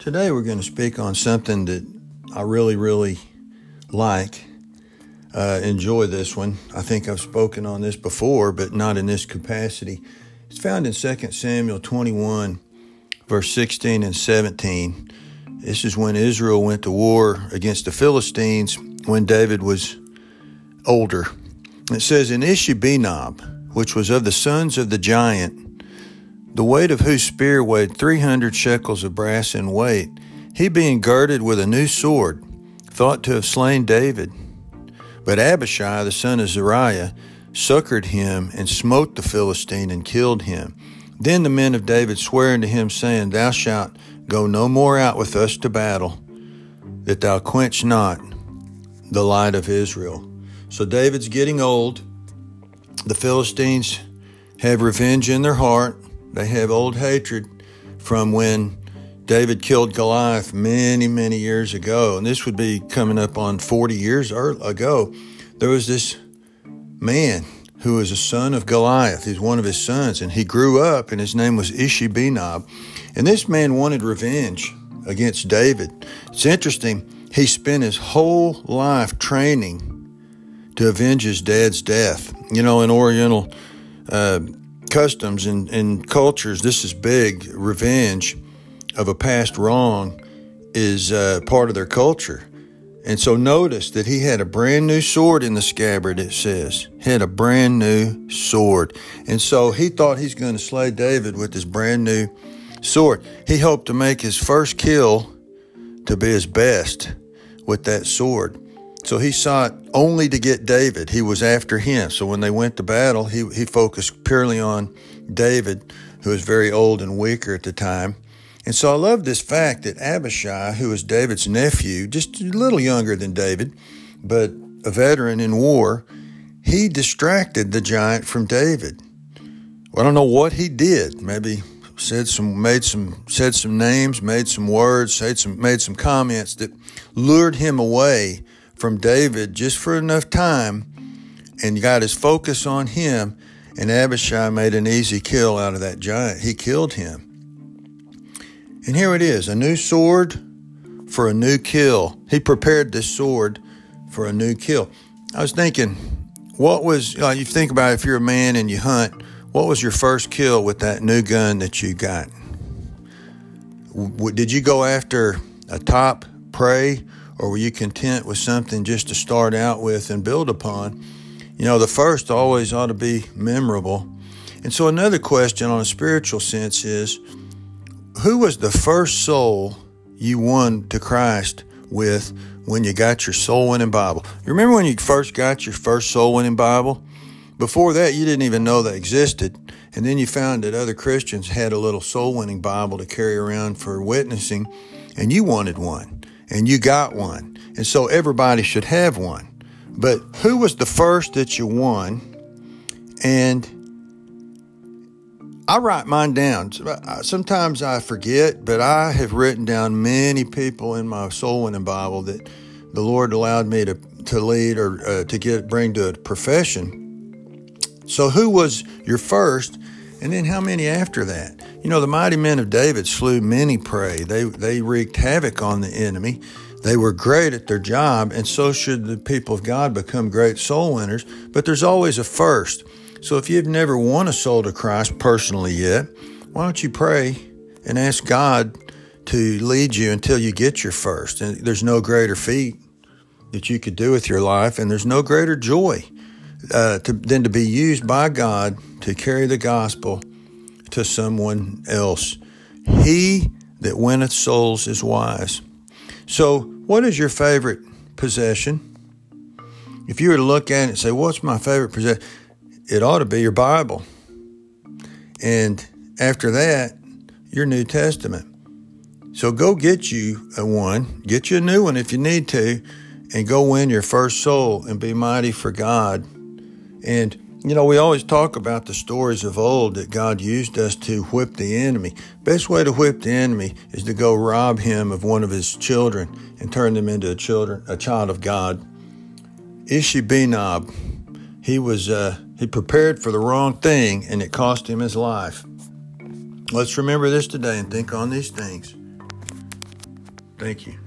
Today we're going to speak on something that I really, really like. Uh, enjoy this one. I think I've spoken on this before, but not in this capacity. It's found in 2 Samuel 21, verse 16 and 17. This is when Israel went to war against the Philistines when David was older. It says, In Ishbi-benob, which was of the sons of the giant, the weight of whose spear weighed 300 shekels of brass in weight, he being girded with a new sword, thought to have slain David. But Abishai, the son of Zeruiah, succored him and smote the Philistine and killed him. Then the men of David sware unto him, saying, Thou shalt go no more out with us to battle, that thou quench not the light of Israel. So David's getting old. The Philistines have revenge in their heart. They have old hatred from when David killed Goliath many, many years ago. And this would be coming up on 40 years ago. There was this man who was a son of Goliath. He's one of his sons, and he grew up, and his name was Ishbi-benob. And this man wanted revenge against David. It's interesting. He spent his whole life training to avenge his dad's death. You know, in Oriental uh, customs and, and cultures, this is big. Revenge of a past wrong is uh, part of their culture. And so notice that he had a brand new sword in the scabbard, it says. Had a brand new sword. And so he thought he's going to slay David with his brand new sword. He hoped to make his first kill to be his best with that sword. So he sought only to get David. He was after him. So when they went to battle, he, he focused purely on David, who was very old and weaker at the time. And so I love this fact that Abishai, who was David's nephew, just a little younger than David, but a veteran in war, he distracted the giant from David. Well, I don't know what he did. Maybe said some, made some, said some names, made some words, said some, made some comments that lured him away from David just for enough time and got his focus on him. And Abishai made an easy kill out of that giant. He killed him. And here it is a new sword for a new kill. He prepared this sword for a new kill. I was thinking, what was, like, you think about if you're a man and you hunt, what was your first kill with that new gun that you got? Did you go after a top prey or were you content with something just to start out with and build upon? You know, the first always ought to be memorable. And so, another question on a spiritual sense is who was the first soul you won to Christ with when you got your soul winning Bible? You remember when you first got your first soul winning Bible? Before that, you didn't even know they existed. And then you found that other Christians had a little soul winning Bible to carry around for witnessing, and you wanted one and you got one. And so everybody should have one. But who was the first that you won? And I write mine down. Sometimes I forget, but I have written down many people in my soul winning Bible that the Lord allowed me to, to lead or uh, to get bring to a profession. So, who was your first, and then how many after that? You know, the mighty men of David slew many prey. They, they wreaked havoc on the enemy. They were great at their job, and so should the people of God become great soul winners. But there's always a first. So if you've never won a soul to Christ personally yet, why don't you pray and ask God to lead you until you get your first? And there's no greater feat that you could do with your life, and there's no greater joy uh, to, than to be used by God to carry the gospel to someone else. He that winneth souls is wise. So, what is your favorite possession? If you were to look at it and say, What's my favorite possession? It ought to be your Bible. And after that, your New Testament. So go get you a one, get you a new one if you need to, and go win your first soul and be mighty for God. And you know, we always talk about the stories of old that God used us to whip the enemy. Best way to whip the enemy is to go rob him of one of his children and turn them into a children, a child of God. Ishbi-benob, he was uh, he prepared for the wrong thing and it cost him his life. Let's remember this today and think on these things. Thank you.